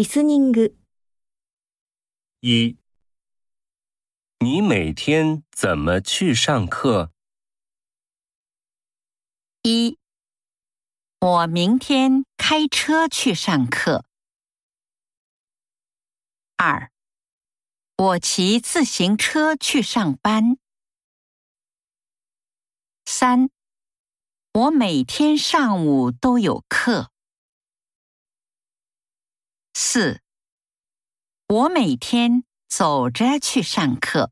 リスニング、一，你每天怎么去上课？一，我明天开车去上课。二，我骑自行车去上班。三，我每天上午都有课。 四，我每天走着去上课。